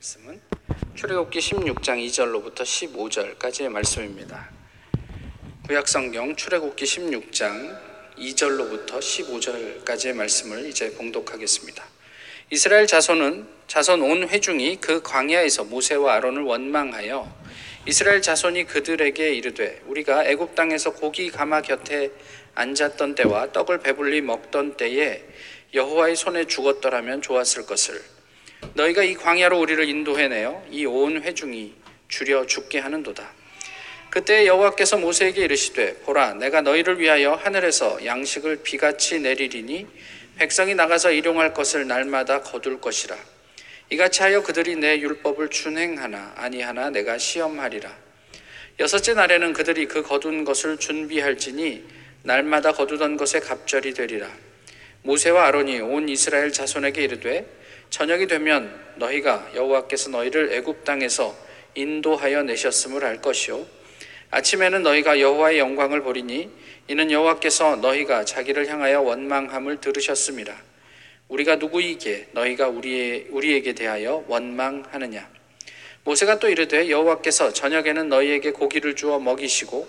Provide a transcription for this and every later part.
말씀은 출애굽기 16장 2절로부터 15절까지의 말씀입니다. 구약성경 출애굽기 16장 2절로부터 15절까지의 말씀을 이제 봉독하겠습니다. 이스라엘 자손은 자손 온 회중이 그 광야에서 모세와 아론을 원망하여 이스라엘 자손이 그들에게 이르되 우리가 애굽 땅에서 고기 가마 곁에 앉았던 때와 떡을 배불리 먹던 때에 여호와의 손에 죽었더라면 좋았을 것을 너희가 이 광야로 우리를 인도해내어 이 온 회중이 줄여 죽게 하는도다. 그때 여호와께서 모세에게 이르시되 보라 내가 너희를 위하여 하늘에서 양식을 비같이 내리리니 백성이 나가서 일용할 것을 날마다 거둘 것이라. 이같이 하여 그들이 내 율법을 준행하나 아니하나 내가 시험하리라. 여섯째 날에는 그들이 그 거둔 것을 준비할지니 날마다 거두던 것에 갑절이 되리라. 모세와 아론이 온 이스라엘 자손에게 이르되 저녁이 되면 너희가 여호와께서 너희를 애굽 땅에서 인도하여 내셨음을 알 것이요. 아침에는 너희가 여호와의 영광을 보리니 이는 여호와께서 너희가 자기를 향하여 원망함을 들으셨음이라 우리가 누구이기에 너희가 우리의, 우리에게 대하여 원망하느냐? 모세가 또 이르되 여호와께서 저녁에는 너희에게 고기를 주어 먹이시고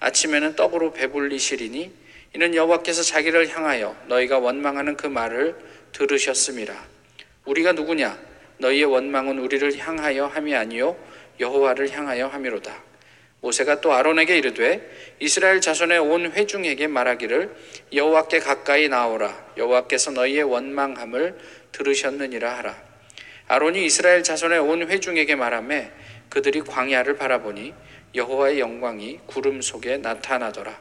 아침에는 떡으로 배불리시리니 이는 여호와께서 자기를 향하여 너희가 원망하는 그 말을 들으셨음이라 우리가 누구냐? 너희의 원망은 우리를 향하여 함이 아니요 여호와를 향하여 함이로다. 모세가 또 아론에게 이르되 이스라엘 자손의 온 회중에게 말하기를 여호와께 가까이 나오라 여호와께서 너희의 원망함을 들으셨느니라 하라. 아론이 이스라엘 자손의 온 회중에게 말하매 그들이 광야를 바라보니 여호와의 영광이 구름 속에 나타나더라.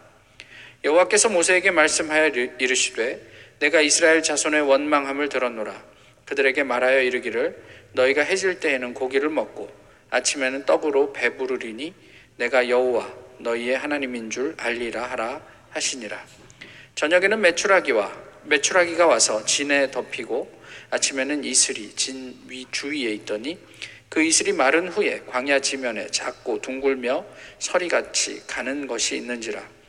여호와께서 모세에게 말씀하여 이르시되 내가 이스라엘 자손의 원망함을 들었노라. 그들에게 말하여 이르기를 너희가 해질 때에는 고기를 먹고 아침에는 떡으로 배부르리니 내가 여호와 너희의 하나님인 줄 알리라 하라 하시니라. 저녁에는 메추라기와 메추라기가 와서 진에 덮이고 아침에는 이슬이 진 위 주위에 있더니 그 이슬이 마른 후에 광야 지면에 작고 둥글며 서리같이 가는 것이 있는지라.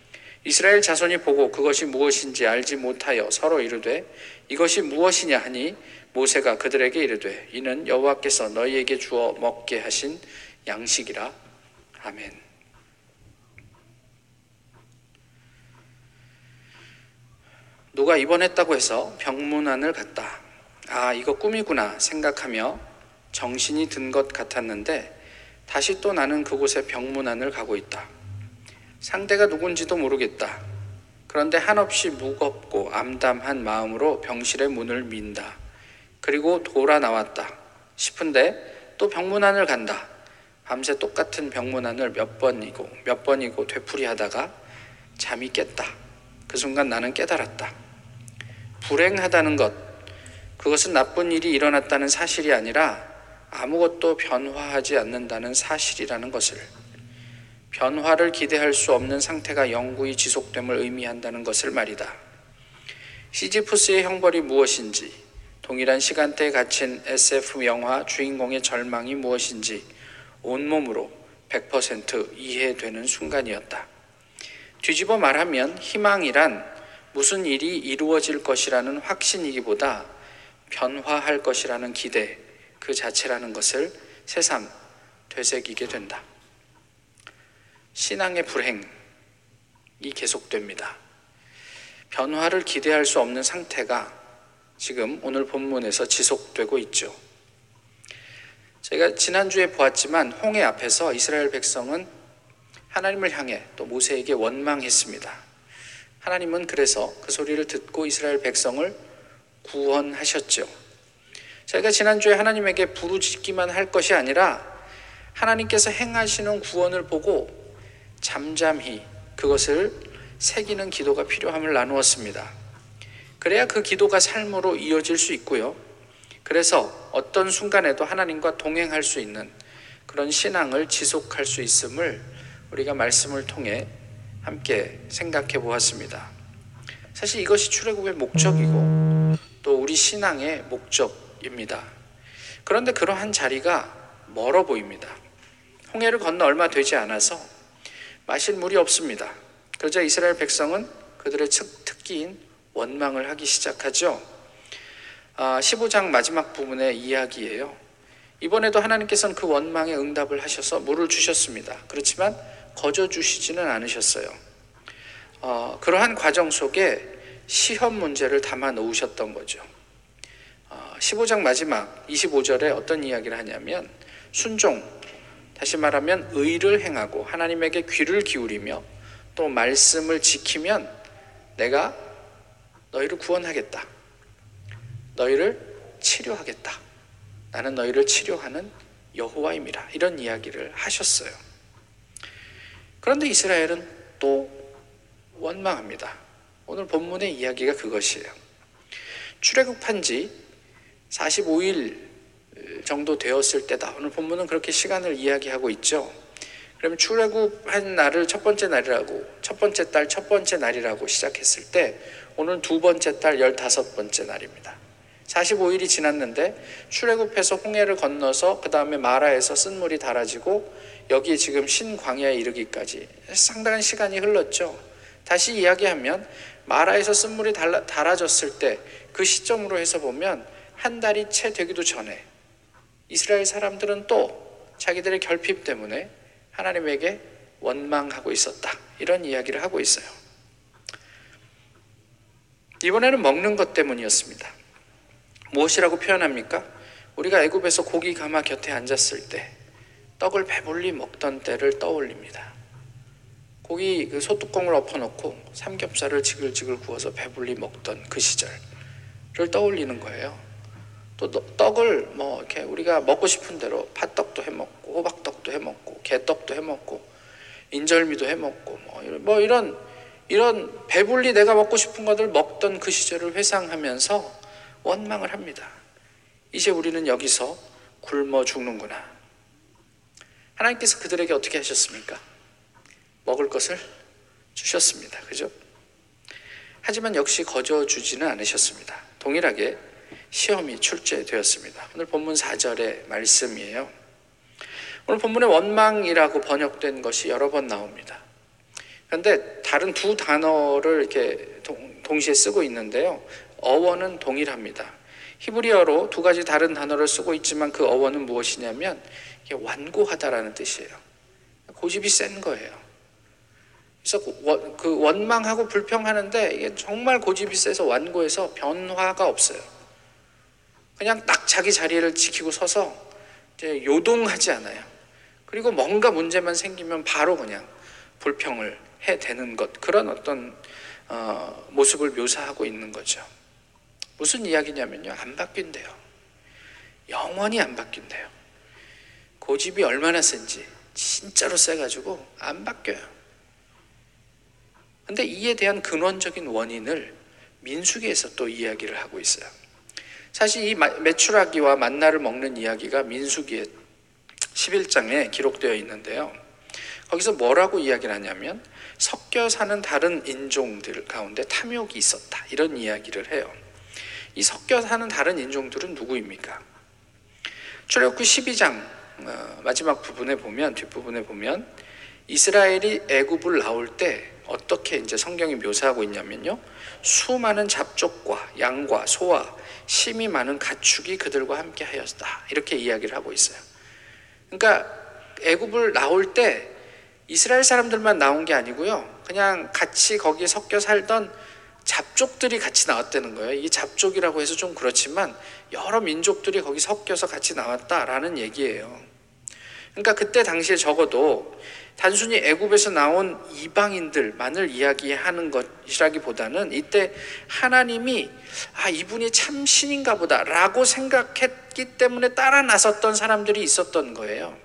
이스라엘 자손이 보고 그것이 무엇인지 알지 못하여 서로 이르되 이것이 무엇이냐 하니 모세가 그들에게 이르되 이는 여호와께서 너희에게 주어 먹게 하신 양식이라 아멘. 누가 입원했다고 해서 병문안을 갔다. 아, 이거 꿈이구나 생각하며 정신이 든 것 같았는데 다시 또 나는 그곳에 병문안을 가고 있다. 상대가 누군지도 모르겠다. 그런데 한없이 무겁고 암담한 마음으로 병실의 문을 민다. 그리고 돌아 나왔다 싶은데 또 병문안을 간다. 밤새 똑같은 병문안을 몇 번이고 몇 번이고 되풀이하다가 잠이 깼다. 그 순간 나는 깨달았다. 불행하다는 것, 그것은 나쁜 일이 일어났다는 사실이 아니라 아무것도 변화하지 않는다는 사실이라는 것을 변화를 기대할 수 없는 상태가 영구히 지속됨을 의미한다는 것을 말이다. 시지푸스의 형벌이 무엇인지 동일한 시간대에 갇힌 SF 영화 주인공의 절망이 무엇인지 온몸으로 100% 이해되는 순간이었다. 뒤집어 말하면 희망이란 무슨 일이 이루어질 것이라는 확신이기보다 변화할 것이라는 기대 그 자체라는 것을 새삼 되새기게 된다. 신앙의 불행이 계속됩니다. 변화를 기대할 수 없는 상태가 지금 오늘 본문에서 지속되고 있죠. 제가 지난주에 보았지만 홍해 앞에서 이스라엘 백성은 하나님을 향해 또 모세에게 원망했습니다. 하나님은 그래서 그 소리를 듣고 이스라엘 백성을 구원하셨죠. 저희가 지난주에 하나님에게 부르짖기만 할 것이 아니라 하나님께서 행하시는 구원을 보고 잠잠히 그것을 새기는 기도가 필요함을 나누었습니다. 그래야 그 기도가 삶으로 이어질 수 있고요. 그래서 어떤 순간에도 하나님과 동행할 수 있는 그런 신앙을 지속할 수 있음을 우리가 말씀을 통해 함께 생각해 보았습니다. 사실 이것이 출애굽의 목적이고 또 우리 신앙의 목적입니다. 그런데 그러한 자리가 멀어 보입니다. 홍해를 건너 얼마 되지 않아서 마실 물이 없습니다. 그러자 이스라엘 백성은 그들의 특기인 원망을 하기 시작하죠. 15장 아, 마지막 부분의 이야기예요. 이번에도 하나님께서는 그 원망에 응답을 하셔서 물을 주셨습니다. 그렇지만 거저 주시지는 않으셨어요. 어, 그러한 과정 속에 시험 문제를 담아 놓으셨던 거죠. 어, 15장 마지막 25절에 어떤 이야기를 하냐면 순종, 다시 말하면 의를 행하고 하나님에게 귀를 기울이며 또 말씀을 지키면 내가 너희를 구원하겠다. 너희를 치료하겠다. 나는 너희를 치료하는 여호와임이라. 이런 이야기를 하셨어요. 그런데 이스라엘은 또 원망합니다. 오늘 본문의 이야기가 그것이에요. 출애굽한 지 45일 정도 되었을 때다. 오늘 본문은 그렇게 시간을 이야기하고 있죠. 그럼 출애굽한 날을 첫 번째 날이라고 첫 번째 달 첫 번째 날이라고 시작했을 때 오늘 두 번째 달 열다섯 번째 날입니다. 45일이 지났는데 출애굽해서 홍해를 건너서 그 다음에 마라에서 쓴물이 달아지고 여기 지금 신광야에 이르기까지 상당한 시간이 흘렀죠. 다시 이야기하면 마라에서 쓴물이 달라, 달아졌을 때 그 시점으로 해서 보면 한 달이 채 되기도 전에 이스라엘 사람들은 또 자기들의 결핍 때문에 하나님에게 원망하고 있었다. 이런 이야기를 하고 있어요. 이번에는 먹는 것 때문이었습니다. 무엇이라고 표현합니까? 우리가 애굽에서 고기 가마 곁에 앉았을 때 떡을 배불리 먹던 때를 떠올립니다. 고기 그 소뚜껑을 엎어놓고 삼겹살을 지글지글 구워서 배불리 먹던 그 시절을 떠올리는 거예요. 또 떡을 뭐 이렇게 우리가 먹고 싶은 대로 팥떡도 해 먹고 호박떡도 해 먹고 개떡도 해 먹고 인절미도 해 먹고 뭐, 뭐 이런 이런 배불리 내가 먹고 싶은 것을 먹던 그 시절을 회상하면서 원망을 합니다. 이제 우리는 여기서 굶어 죽는구나. 하나님께서 그들에게 어떻게 하셨습니까? 먹을 것을 주셨습니다. 그죠? 하지만 역시 거저 주지는 않으셨습니다. 동일하게 시험이 출제되었습니다. 오늘 본문 4절의 말씀이에요. 오늘 본문에 원망이라고 번역된 것이 여러 번 나옵니다. 그런데 다른 두 단어를 이렇게 동, 시에 쓰고 있는데요. 어원은 동일합니다. 히브리어로 두 가지 다른 단어를 쓰고 있지만 그 어원은 무엇이냐면 완고하다라는 뜻이에요. 고집이 센 거예요. 그래서 그 원망하고 불평하는데 이게 정말 고집이 세서 완고해서 변화가 없어요. 그냥 딱 자기 자리를 지키고 서서 요동하지 않아요. 그리고 뭔가 문제만 생기면 바로 그냥 불평을 해대는 것 그런 어떤 어, 모습을 묘사하고 있는 거죠. 무슨 이야기냐면요, 안 바뀐대요. 영원히 안 바뀐대요. 고집이 얼마나 센지 진짜로 세가지고 안 바뀌어요. 근데 이에 대한 근원적인 원인을 민수기에서 또 이야기를 하고 있어요. 사실 이 메추라기와 만나를 먹는 이야기가 민수기의 11장에 기록되어 있는데요. 거기서 뭐라고 이야기를 하냐면 섞여 사는 다른 인종들 가운데 탐욕이 있었다. 이런 이야기를 해요. 이 섞여 사는 다른 인종들은 누구입니까? 출애굽기 12장 어, 마지막 부분에 보면 뒷부분에 보면 이스라엘이 애굽을 나올 때 어떻게 이제 성경이 묘사하고 있냐면요. 수많은 잡족과 양과 소와 심이 많은 가축이 그들과 함께 하였다. 이렇게 이야기를 하고 있어요. 그러니까 애굽을 나올 때 이스라엘 사람들만 나온 게 아니고요. 그냥 같이 거기에 섞여 살던 잡족들이 같이 나왔다는 거예요. 이 잡족이라고 해서 좀 그렇지만 여러 민족들이 거기 섞여서 같이 나왔다라는 얘기예요. 그러니까 그때 당시에 적어도 단순히 애굽에서 나온 이방인들만을 이야기하는 것이라기보다는 이때 하나님이 아 이분이 참 신인가 보다라고 생각했기 때문에 따라 나섰던 사람들이 있었던 거예요.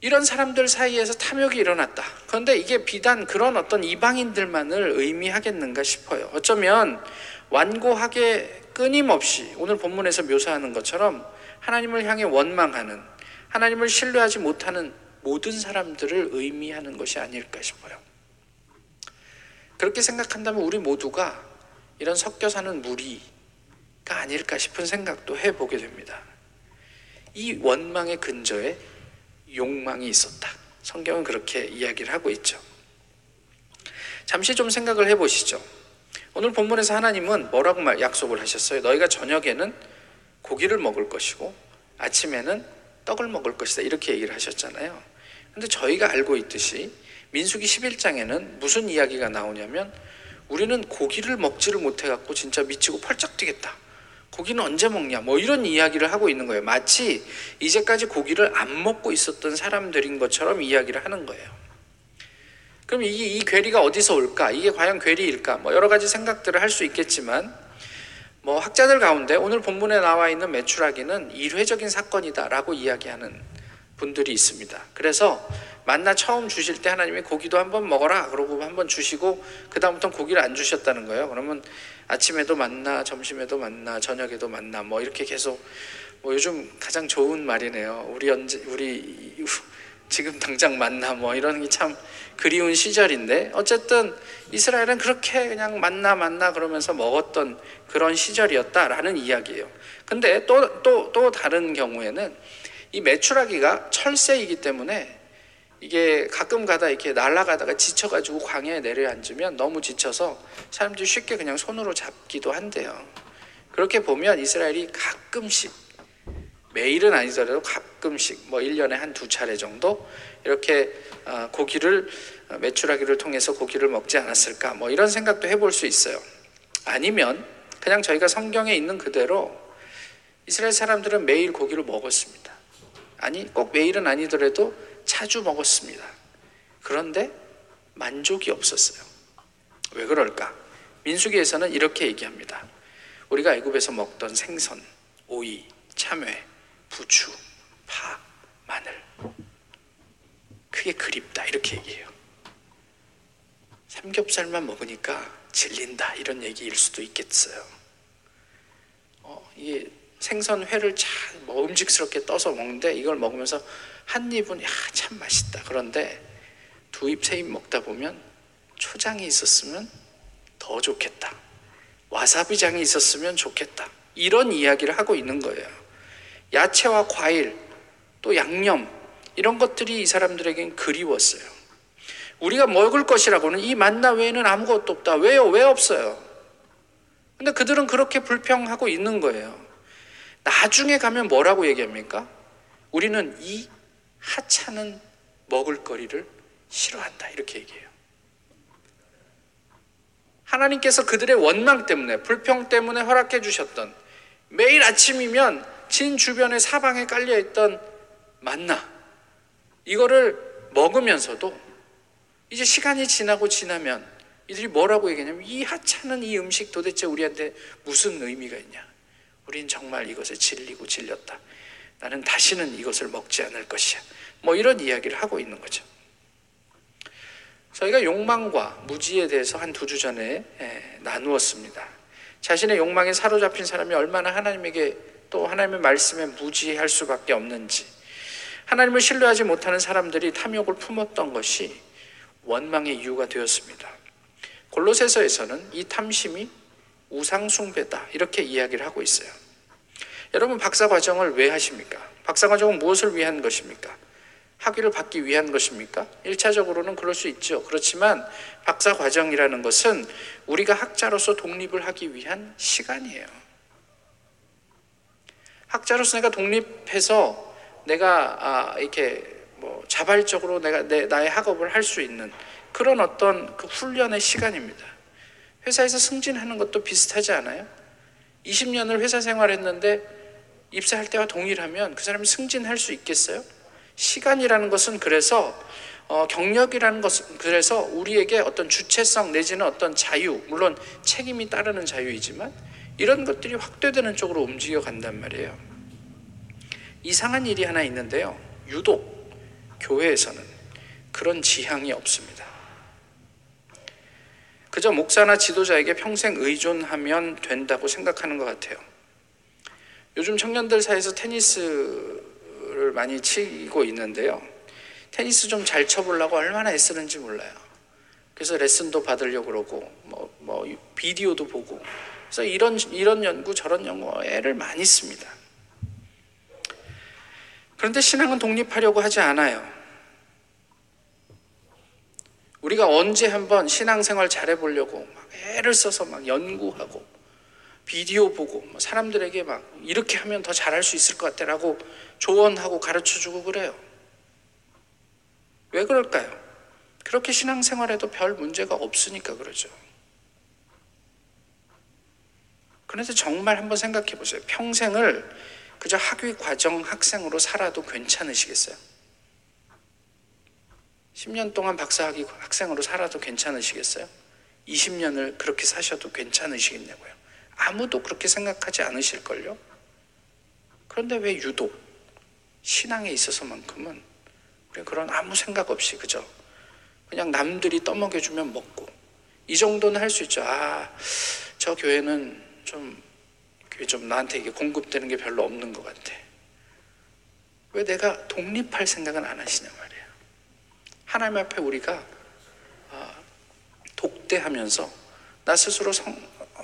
이런 사람들 사이에서 탐욕이 일어났다. 그런데 이게 비단 그런 어떤 이방인들만을 의미하겠는가 싶어요. 어쩌면 완고하게 끊임없이 오늘 본문에서 묘사하는 것처럼 하나님을 향해 원망하는 하나님을 신뢰하지 못하는 모든 사람들을 의미하는 것이 아닐까 싶어요. 그렇게 생각한다면 우리 모두가 이런 섞여 사는 무리가 아닐까 싶은 생각도 해보게 됩니다. 이 원망의 근저에 욕망이 있었다. 성경은 그렇게 이야기를 하고 있죠. 잠시 좀 생각을 해보시죠. 오늘 본문에서 하나님은 뭐라고 말 약속을 하셨어요? 너희가 저녁에는 고기를 먹을 것이고 아침에는 떡을 먹을 것이다. 이렇게 얘기를 하셨잖아요. 근데 저희가 알고 있듯이 민수기 11장에는 무슨 이야기가 나오냐면 우리는 고기를 먹지를 못해 갖고 진짜 미치고 펄쩍 뛰겠다. 고기는 언제 먹냐? 뭐 이런 이야기를 하고 있는 거예요. 마치 이제까지 고기를 안 먹고 있었던 사람들인 것처럼 이야기를 하는 거예요. 그럼 이, 이 괴리가 어디서 올까? 이게 과연 괴리일까? 뭐 여러 가지 생각들을 할 수 있겠지만 뭐 학자들 가운데 오늘 본문에 나와 있는 메추라기는 일회적인 사건이다라고 이야기하는 분들이 있습니다. 그래서 만나 처음 주실 때 하나님이 고기도 한번 먹어라 그러고 한번 주시고 그 다음부터는 고기를 안 주셨다는 거예요. 그러면 아침에도 만나, 점심에도 만나, 저녁에도 만나 뭐 이렇게 계속 뭐 요즘 가장 좋은 말이네요. 우리 언제 우리 지금 당장 만나 뭐 이런 게 참 그리운 시절인데 어쨌든 이스라엘은 그렇게 그냥 만나 만나 그러면서 먹었던 그런 시절이었다라는 이야기예요. 근데 또 또 또 다른 경우에는 이 메추라기가 철새이기 때문에 이게 가끔 가다 이렇게 날아가다가 지쳐가지고 광야에 내려앉으면 너무 지쳐서 사람들이 쉽게 그냥 손으로 잡기도 한대요. 그렇게 보면 이스라엘이 가끔씩 매일은 아니더라도 가끔씩 뭐 1년에 한 두 차례 정도 이렇게 어, 고기를 어, 메추라기를 통해서 고기를 먹지 않았을까 뭐 이런 생각도 해볼 수 있어요. 아니면 그냥 저희가 성경에 있는 그대로 이스라엘 사람들은 매일 고기를 먹었습니다. 아니 꼭 매일은 아니더라도 자주 먹었습니다. 그런데 만족이 없었어요. 왜 그럴까? 민수기에서는 이렇게 얘기합니다. 우리가 애굽에서 먹던 생선, 오이, 참외, 부추, 파, 마늘. 그게 그립다. 이렇게 얘기해요. 삼겹살만 먹으니까 질린다. 이런 얘기일 수도 있겠어요. 어, 이게 생선 회를 참 먹음직스럽게 떠서 먹는데 이걸 먹으면서 한 입은 야, 참 맛있다. 그런데 두 입, 세 입 먹다 보면 초장이 있었으면 더 좋겠다. 와사비장이 있었으면 좋겠다. 이런 이야기를 하고 있는 거예요. 야채와 과일, 또 양념, 이런 것들이 이 사람들에겐 그리웠어요. 우리가 먹을 것이라고는 이 만나 외에는 아무것도 없다. 왜요? 왜 없어요? 근데 그들은 그렇게 불평하고 있는 거예요. 나중에 가면 뭐라고 얘기합니까? 우리는 이 하찮은 먹을거리를 싫어한다. 이렇게 얘기해요. 하나님께서 그들의 원망 때문에, 불평 때문에 허락해 주셨던 매일 아침이면 진 주변의 사방에 깔려 있던 만나, 이거를 먹으면서도 이제 시간이 지나고 지나면 이들이 뭐라고 얘기하냐면 이 하찮은 이 음식 도대체 우리한테 무슨 의미가 있냐? 우린 정말 이것에 질리고 질렸다. 나는 다시는 이것을 먹지 않을 것이야. 뭐 이런 이야기를 하고 있는 거죠. 저희가 욕망과 무지에 대해서 한 두 주 전에 예, 나누었습니다. 자신의 욕망에 사로잡힌 사람이 얼마나 하나님에게 또 하나님의 말씀에 무지할 수밖에 없는지 하나님을 신뢰하지 못하는 사람들이 탐욕을 품었던 것이 원망의 이유가 되었습니다. 골로새서에서는 이 탐심이 우상숭배다 이렇게 이야기를 하고 있어요. 여러분 박사 과정을 왜 하십니까? 박사 과정은 무엇을 위한 것입니까? 학위를 받기 위한 것입니까? 1차적으로는 그럴 수 있죠. 그렇지만 박사 과정이라는 것은 우리가 학자로서 독립을 하기 위한 시간이에요. 학자로서 내가 독립해서 내가 아, 이렇게 뭐 자발적으로 내가 내, 나의 학업을 할 수 있는 그런 어떤 그 훈련의 시간입니다. 회사에서 승진하는 것도 비슷하지 않아요? 20년을 회사 생활했는데 입사할 때와 동일하면 그 사람이 승진할 수 있겠어요? 시간이라는 것은 그래서 어, 경력이라는 것은 그래서 우리에게 어떤 주체성 내지는 어떤 자유, 물론 책임이 따르는 자유이지만 이런 것들이 확대되는 쪽으로 움직여 간단 말이에요. 이상한 일이 하나 있는데요. 유독 교회에서는 그런 지향이 없습니다. 그저 목사나 지도자에게 평생 의존하면 된다고 생각하는 것 같아요. 요즘 청년들 사이에서 테니스를 많이 치고 있는데요. 테니스 좀 잘 쳐보려고 얼마나 애쓰는지 몰라요. 그래서 레슨도 받으려고 그러고, 뭐, 뭐, 비디오도 보고. 그래서 이런, 이런 연구, 저런 연구, 애를 많이 씁니다. 그런데 신앙은 독립하려고 하지 않아요. 우리가 언제 한번 신앙생활 잘해보려고 막 애를 써서 막 연구하고 비디오 보고 뭐 사람들에게 막 이렇게 하면 더 잘할 수 있을 것 같다라고 조언하고 가르쳐 주고 그래요. 왜 그럴까요? 그렇게 신앙생활에도 별 문제가 없으니까 그러죠. 그런데 정말 한번 생각해 보세요. 평생을 그저 학위 과정 학생으로 살아도 괜찮으시겠어요? 10년 동안 박사학위 학생으로 살아도 괜찮으시겠어요? 20년을 그렇게 사셔도 괜찮으시겠냐고요. 아무도 그렇게 생각하지 않으실걸요? 그런데 왜 유독 신앙에 있어서만큼은 우리 그런 아무 생각 없이 그저 그냥 남들이 떠먹여주면 먹고 이 정도는 할 수 있죠. 아, 저 교회는 좀, 좀 나한테 이게 공급되는 게 별로 없는 것 같아. 왜 내가 독립할 생각은 안 하시냐 말이에요. 하나님 앞에 우리가 아, 독대하면서 나 스스로 성,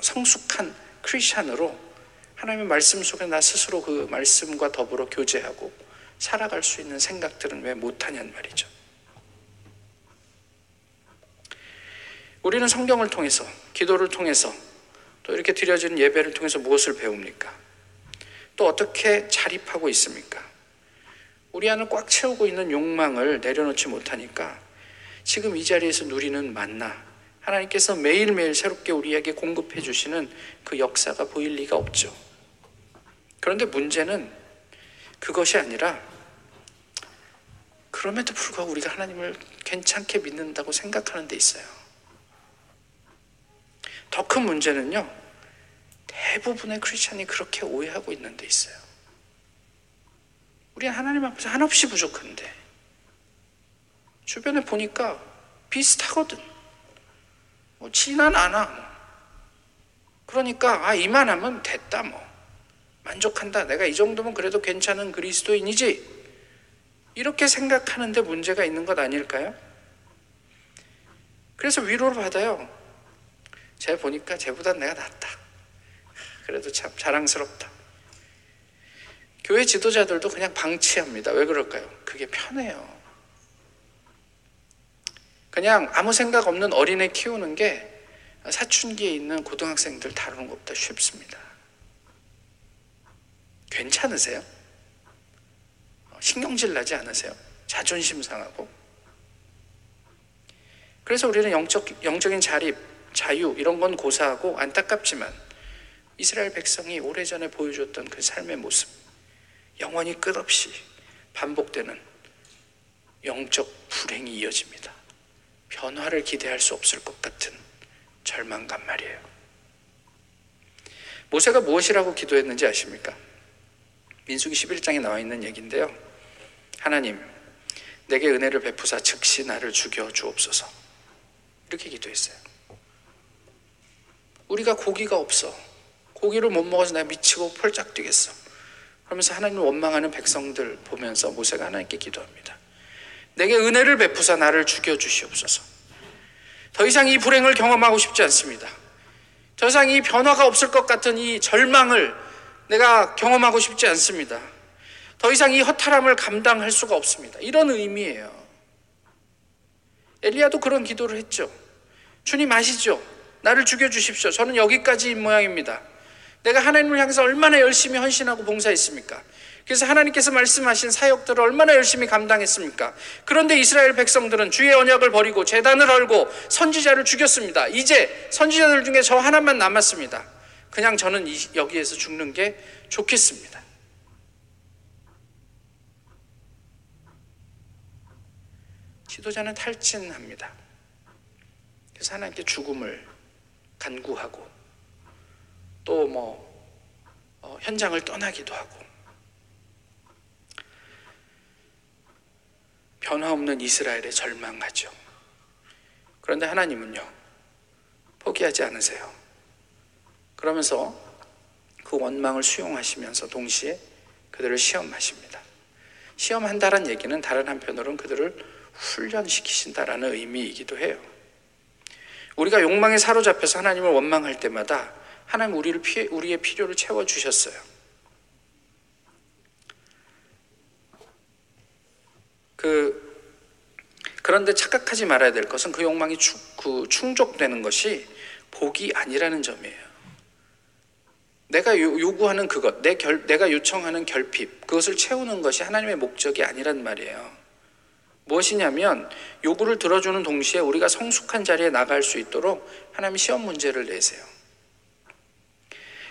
성숙한 크리스찬으로 하나님의 말씀 속에 나 스스로 그 말씀과 더불어 교제하고 살아갈 수 있는 생각들은 왜 못하냔 말이죠. 우리는 성경을 통해서, 기도를 통해서, 또 이렇게 드려지는 예배를 통해서 무엇을 배웁니까? 또 어떻게 자립하고 있습니까? 우리 안을 꽉 채우고 있는 욕망을 내려놓지 못하니까 지금 이 자리에서 누리는 만나, 하나님께서 매일매일 새롭게 우리에게 공급해 주시는 그 역사가 보일 리가 없죠. 그런데 문제는 그것이 아니라 그럼에도 불구하고 우리가 하나님을 괜찮게 믿는다고 생각하는 데 있어요. 더 큰 문제는요, 대부분의 크리스찬이 그렇게 오해하고 있는 데 있어요. 우리 하나님 앞에서 한없이 부족한데, 주변에 보니까 비슷하거든. 뭐, 진한 않아. 뭐. 그러니까, 아, 이만하면 됐다, 뭐. 만족한다. 내가 이 정도면 그래도 괜찮은 그리스도인이지. 이렇게 생각하는데 문제가 있는 것 아닐까요? 그래서 위로를 받아요. 제가 보니까 쟤보다 내가 낫다. 그래도 참 자랑스럽다. 교회 지도자들도 그냥 방치합니다. 왜 그럴까요? 그게 편해요. 그냥 아무 생각 없는 어린애 키우는 게 사춘기에 있는 고등학생들 다루는 것보다 쉽습니다. 괜찮으세요? 신경질 나지 않으세요? 자존심 상하고. 그래서 우리는 영적, 영적인 자립, 자유, 이런 건 고사하고 안타깝지만 이스라엘 백성이 오래전에 보여줬던 그 삶의 모습, 영원히 끝없이 반복되는 영적 불행이 이어집니다. 변화를 기대할 수 없을 것 같은 절망감 말이에요. 모세가 무엇이라고 기도했는지 아십니까? 민수기 11장에 나와 있는 얘기인데요. 하나님, 내게 은혜를 베푸사 즉시 나를 죽여 주옵소서. 이렇게 기도했어요. 우리가 고기가 없어. 고기를 못 먹어서 내가 미치고 펄짝 뛰겠어. 그러면서 하나님을 원망하는 백성들 보면서 모세가 하나님께 기도합니다. 내게 은혜를 베푸사 나를 죽여 주시옵소서. 더 이상 이 불행을 경험하고 싶지 않습니다. 더 이상 이 변화가 없을 것 같은 이 절망을 내가 경험하고 싶지 않습니다. 더 이상 이 허탈함을 감당할 수가 없습니다. 이런 의미예요. 엘리야도 그런 기도를 했죠. 주님 아시죠? 나를 죽여주십시오. 저는 여기까지인 모양입니다. 내가 하나님을 향해서 얼마나 열심히 헌신하고 봉사했습니까? 그래서 하나님께서 말씀하신 사역들을 얼마나 열심히 감당했습니까? 그런데 이스라엘 백성들은 주의 언약을 버리고 재단을 헐고 선지자를 죽였습니다. 이제 선지자들 중에 저 하나만 남았습니다. 그냥 저는 여기에서 죽는 게 좋겠습니다. 지도자는 탈진합니다. 그래서 하나님께 죽음을 간구하고 또뭐 어, 현장을 떠나기도 하고 변화 없는 이스라엘에 절망하죠. 그런데 하나님은요 포기하지 않으세요. 그러면서 그 원망을 수용하시면서 동시에 그들을 시험하십니다. 시험한다는 얘기는 다른 한편으로는 그들을 훈련시키신다라는 의미이기도 해요. 우리가 욕망에 사로잡혀서 하나님을 원망할 때마다 하나님 우리를 피해, 우리의 필요를 채워 주셨어요. 그 그런데 착각하지 말아야 될 것은 그 욕망이 추, 그 충족되는 것이 복이 아니라는 점이에요. 내가 요- 요구하는 그것, 내 결, 내가 요청하는 결핍, 그것을 채우는 것이 하나님의 목적이 아니란 말이에요. 무엇이냐면 요구를 들어주는 동시에 우리가 성숙한 자리에 나갈 수 있도록 하나님 시험 문제를 내세요.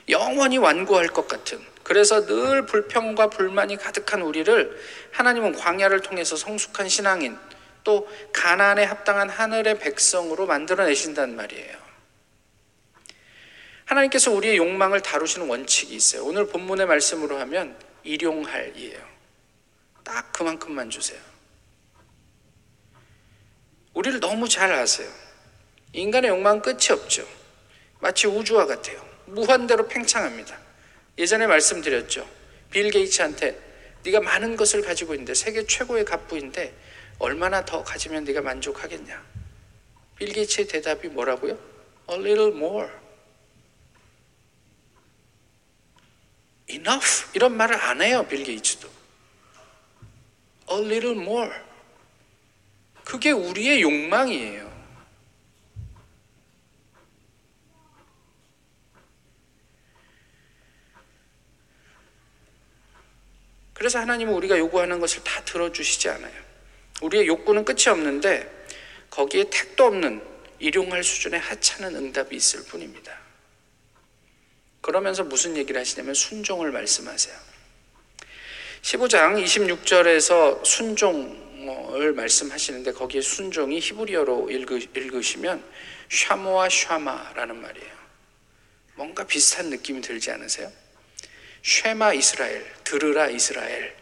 영원히 완고할 것 같은 그래서 늘 불평과 불만이 가득한 우리를 하나님은 광야를 통해서 성숙한 신앙인 또 가나안에 합당한 하늘의 백성으로 만들어내신단 말이에요. 하나님께서 우리의 욕망을 다루시는 원칙이 있어요. 오늘 본문의 말씀으로 하면 일용할이에요. 딱 그만큼만 주세요. 우리를 너무 잘 아세요. 인간의 욕망은 끝이 없죠. 마치 우주와 같아요. 무한대로 팽창합니다. 예전에 말씀드렸죠. 빌 게이츠한테 네가 많은 것을 가지고 있는데 세계 최고의 갑부인데 얼마나 더 가지면 네가 만족하겠냐? 빌 게이츠의 대답이 뭐라고요? A little more. Enough 이런 말을 안 해요. 빌 게이츠도. A little more. 그게 우리의 욕망이에요. 그래서 하나님은 우리가 요구하는 것을 다 들어주시지 않아요. 우리의 욕구는 끝이 없는데 거기에 택도 없는 일용할 수준의 하찮은 응답이 있을 뿐입니다. 그러면서 무슨 얘기를 하시냐면 순종을 말씀하세요. 15장 26절에서 순종 을 말씀하시는데 거기에 순종이 히브리어로 읽으 시면 샤모와 샤마라는 말이에요. 뭔가 비슷한 느낌이 들지 않으세요? 쉐마 이스라엘, 들으라 이스라엘.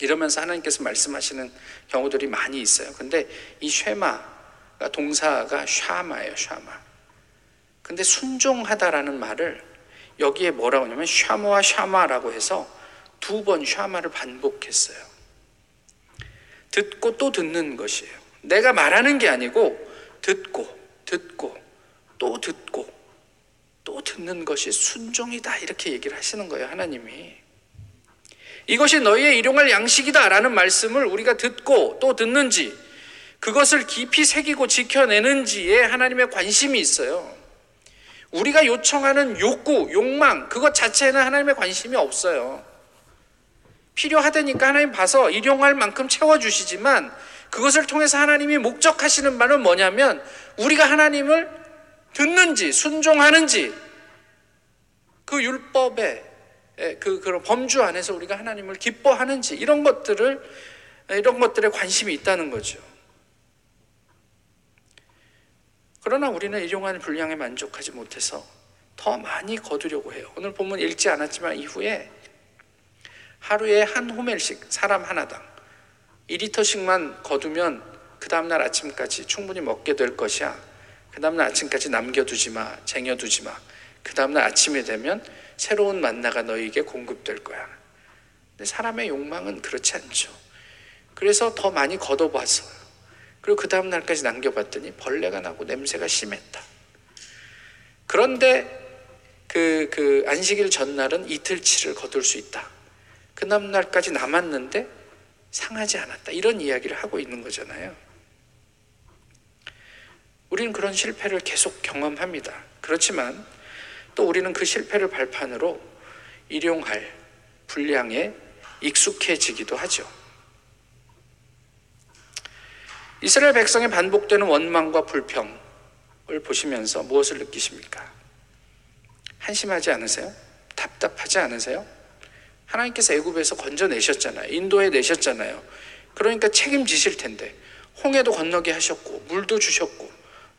이러면서 하나님께서 말씀하시는 경우들이 많이 있어요. 근데 이 쉐마가 동사가 샤마예요, 샤마. 근데 순종하다라는 말을 여기에 뭐라고 하냐면 샤모와 샤마라고 해서 두 번 샤마를 반복했어요. 듣고 또 듣는 것이에요. 내가 말하는 게 아니고 듣고 듣고 또 듣고 또 듣는 것이 순종이다. 이렇게 얘기를 하시는 거예요 하나님이. 이것이 너희의 일용할 양식이다라는 말씀을 우리가 듣고 또 듣는지 그것을 깊이 새기고 지켜내는지에 하나님의 관심이 있어요. 우리가 요청하는 욕구, 욕망 그것 자체에는 하나님의 관심이 없어요 필요하다니까 하나님 봐서 일용할 만큼 채워주시지만 그것을 통해서 하나님이 목적하시는 바는 뭐냐면 우리가 하나님을 듣는지 순종하는지 그 율법의 그 그런 범주 안에서 우리가 하나님을 기뻐하는지 이런 것들을 이런 것들에 관심이 있다는 거죠. 그러나 우리는 일용할 분량에 만족하지 못해서 더 많이 거두려고 해요. 오늘 본문 읽지 않았지만 이후에 하루에 한 호멜씩 사람 하나당 2리터씩만 거두면 그 다음날 아침까지 충분히 먹게 될 것이야. 그 다음날 아침까지 남겨두지 마, 쟁여두지 마. 그 다음날 아침에 되면 새로운 만나가 너에게 공급될 거야. 근데 사람의 욕망은 그렇지 않죠. 그래서 더 많이 걷어봤어요. 그리고 그 다음날까지 남겨봤더니 벌레가 나고 냄새가 심했다. 그런데 그, 그 안식일 전날은 이틀치를 거둘 수 있다. 그 다음날까지 남았는데 상하지 않았다. 이런 이야기를 하고 있는 거잖아요. 우리는 그런 실패를 계속 경험합니다. 그렇지만 또 우리는 그 실패를 발판으로 일용할 분량에 익숙해지기도 하죠. 이스라엘 백성의 반복되는 원망과 불평을 보시면서 무엇을 느끼십니까? 한심하지 않으세요? 답답하지 않으세요? 하나님께서 애굽에서 건져내셨잖아요. 인도에 내셨잖아요. 그러니까 책임지실 텐데 홍해도 건너게 하셨고 물도 주셨고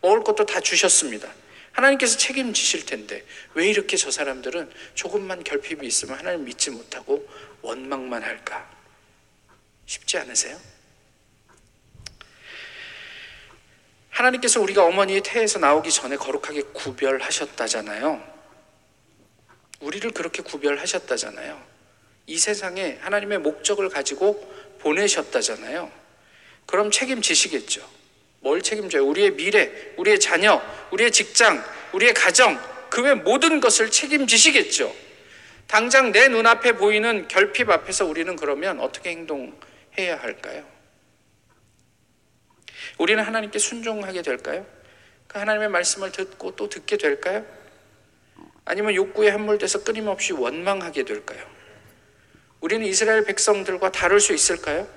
먹을 것도 다 주셨습니다. 하나님께서 책임지실 텐데 왜 이렇게 저 사람들은 조금만 결핍이 있으면 하나님 믿지 못하고 원망만 할까? 쉽지 않으세요? 하나님께서 우리가 어머니의 태에서 나오기 전에 거룩하게 구별하셨다잖아요. 우리를 그렇게 구별하셨다잖아요. 이 세상에 하나님의 목적을 가지고 보내셨다잖아요. 그럼 책임지시겠죠. 뭘 책임져요? 우리의 미래, 우리의 자녀, 우리의 직장, 우리의 가정, 그 외 모든 것을 책임지시겠죠. 당장 내 눈앞에 보이는 결핍 앞에서 우리는 그러면 어떻게 행동해야 할까요? 우리는 하나님께 순종하게 될까요? 그 하나님의 말씀을 듣고 또 듣게 될까요? 아니면 욕구에 함몰돼서 끊임없이 원망하게 될까요? 우리는 이스라엘 백성들과 다를 수 있을까요?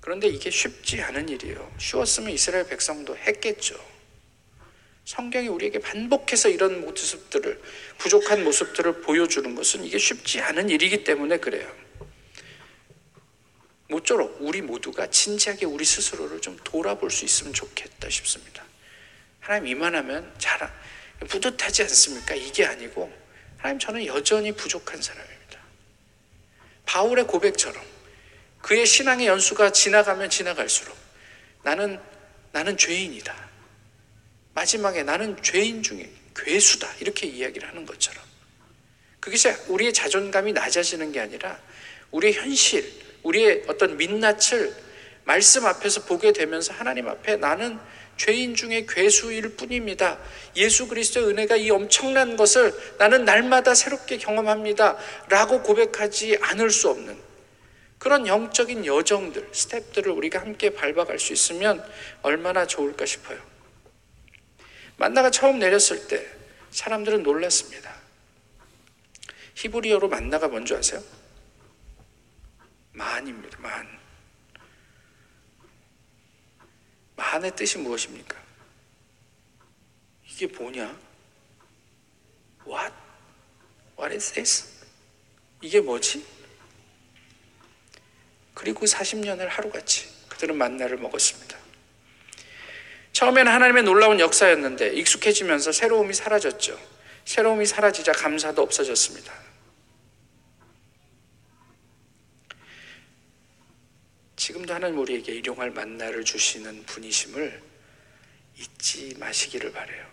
그런데 이게 쉽지 않은 일이에요. 쉬웠으면 이스라엘 백성도 했겠죠. 성경이 우리에게 반복해서 이런 모습들을, 부족한 모습들을 보여주는 것은 이게 쉽지 않은 일이기 때문에 그래요. 모쪼록 우리 모두가 진지하게 우리 스스로를 좀 돌아볼 수 있으면 좋겠다 싶습니다. 하나님 이만하면 잘 뿌듯하지 않습니까? 이게 아니고 하나님 저는 여전히 부족한 사람입니다. 바울의 고백처럼 그의 신앙의 연수가 지나가면 지나갈수록 나는 나는 죄인이다. 마지막에 나는 죄인 중에 괴수다 이렇게 이야기를 하는 것처럼 그게 우리의 자존감이 낮아지는 게 아니라 우리의 현실, 우리의 어떤 민낯을 말씀 앞에서 보게 되면서 하나님 앞에 나는 죄인 중에 괴수일 뿐입니다. 예수 그리스도의 은혜가 이 엄청난 것을 나는 날마다 새롭게 경험합니다. 라고 고백하지 않을 수 없는 그런 영적인 여정들, 스텝들을 우리가 함께 밟아갈 수 있으면 얼마나 좋을까 싶어요. 만나가 처음 내렸을 때 사람들은 놀랐습니다. 히브리어로 만나가 뭔지 아세요? 만입니다. 만. 만의 뜻이 무엇입니까? 이게 뭐냐? What? What is this? 이게 뭐지? 그리고 40년을 하루같이 그들은 만나를 먹었습니다. 처음에는 하나님의 놀라운 역사였는데 익숙해지면서 새로움이 사라졌죠. 새로움이 사라지자 감사도 없어졌습니다. 지금도 하나님 우리에게 일용할 만나를 주시는 분이심을 잊지 마시기를 바래요.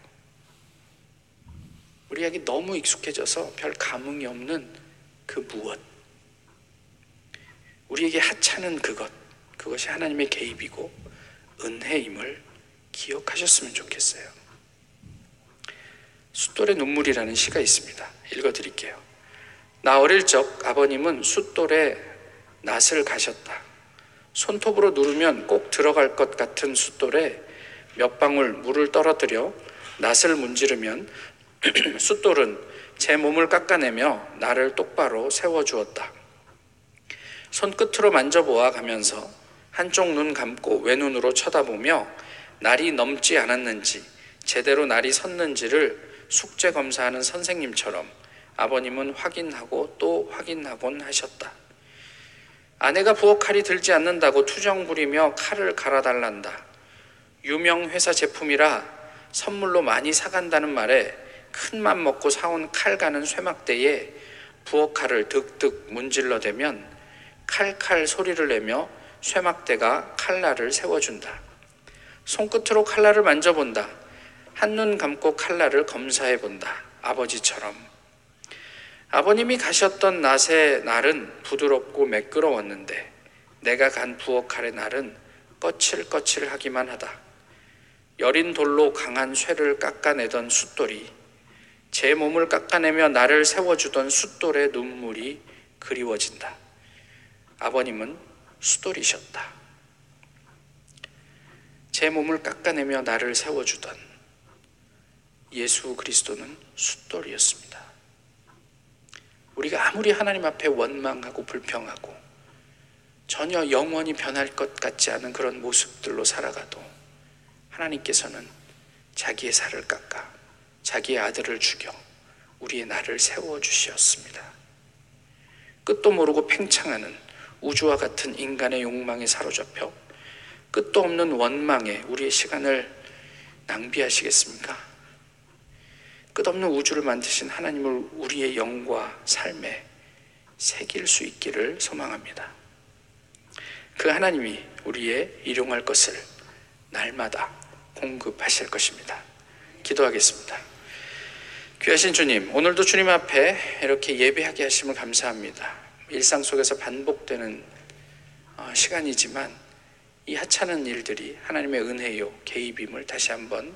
우리에게 너무 익숙해져서 별 감흥이 없는 그 무엇. 우리에게 하찮은 그것. 그것이 하나님의 개입이고 은혜임을 기억하셨으면 좋겠어요. 숫돌의 눈물이라는 시가 있습니다. 읽어 드릴게요. 나 어릴 적 아버님은 숫돌에 낫을 가셨다. 손톱으로 누르면 꼭 들어갈 것 같은 숫돌에 몇 방울 물을 떨어뜨려 낫을 문지르면 숫돌은 제 몸을 깎아내며 나를 똑바로 세워주었다. 손끝으로 만져보아 가면서 한쪽 눈 감고 외눈으로 쳐다보며 날이 넘지 않았는지 제대로 날이 섰는지를 숙제 검사하는 선생님처럼 아버님은 확인하고 또 확인하곤 하셨다. 아내가 부엌 칼이 들지 않는다고 투정 부리며 칼을 갈아달란다. 유명 회사 제품이라 선물로 많이 사간다는 말에 큰 맘 먹고 사온 칼 가는 쇠막대에 부엌 칼을 득득 문질러 대면 칼칼 소리를 내며 쇠막대가 칼날을 세워준다. 손끝으로 칼날을 만져본다. 한눈 감고 칼날을 검사해 본다. 아버지처럼. 아버님이 가셨던 낮의 날은 부드럽고 매끄러웠는데 내가 간 부엌 칼의 날은 거칠거칠하기만 하다. 여린 돌로 강한 쇠를 깎아내던 숫돌이 제 몸을 깎아내며 나를 세워주던 숫돌의 눈물이 그리워진다. 아버님은 숫돌이셨다. 제 몸을 깎아내며 나를 세워주던 예수 그리스도는 숫돌이었습니다. 우리가 아무리 하나님 앞에 원망하고 불평하고 전혀 영원히 변할 것 같지 않은 그런 모습들로 살아가도 하나님께서는 자기의 살을 깎아 자기의 아들을 죽여 우리의 나를 세워 주셨습니다. 끝도 모르고 팽창하는 우주와 같은 인간의 욕망에 사로잡혀 끝도 없는 원망에 우리의 시간을 낭비하시겠습니까? 끝없는 우주를 만드신 하나님을 우리의 영과 삶에 새길 수 있기를 소망합니다. 그 하나님이 우리의 일용할 것을 날마다 공급하실 것입니다. 기도하겠습니다. 귀하신 주님, 오늘도 주님 앞에 이렇게 예배하게 하심을 감사합니다. 일상 속에서 반복되는 어, 시간이지만 이 하찮은 일들이 하나님의 은혜요, 개입임을 다시 한번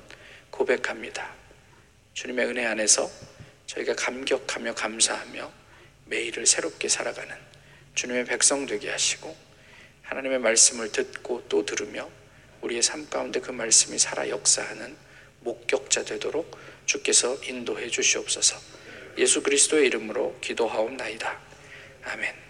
고백합니다. 주님의 은혜 안에서 저희가 감격하며 감사하며 매일을 새롭게 살아가는 주님의 백성 되게 하시고 하나님의 말씀을 듣고 또 들으며 우리의 삶 가운데 그 말씀이 살아 역사하는 목격자 되도록 주께서 인도해 주시옵소서. 예수 그리스도의 이름으로 기도하옵나이다. 아멘.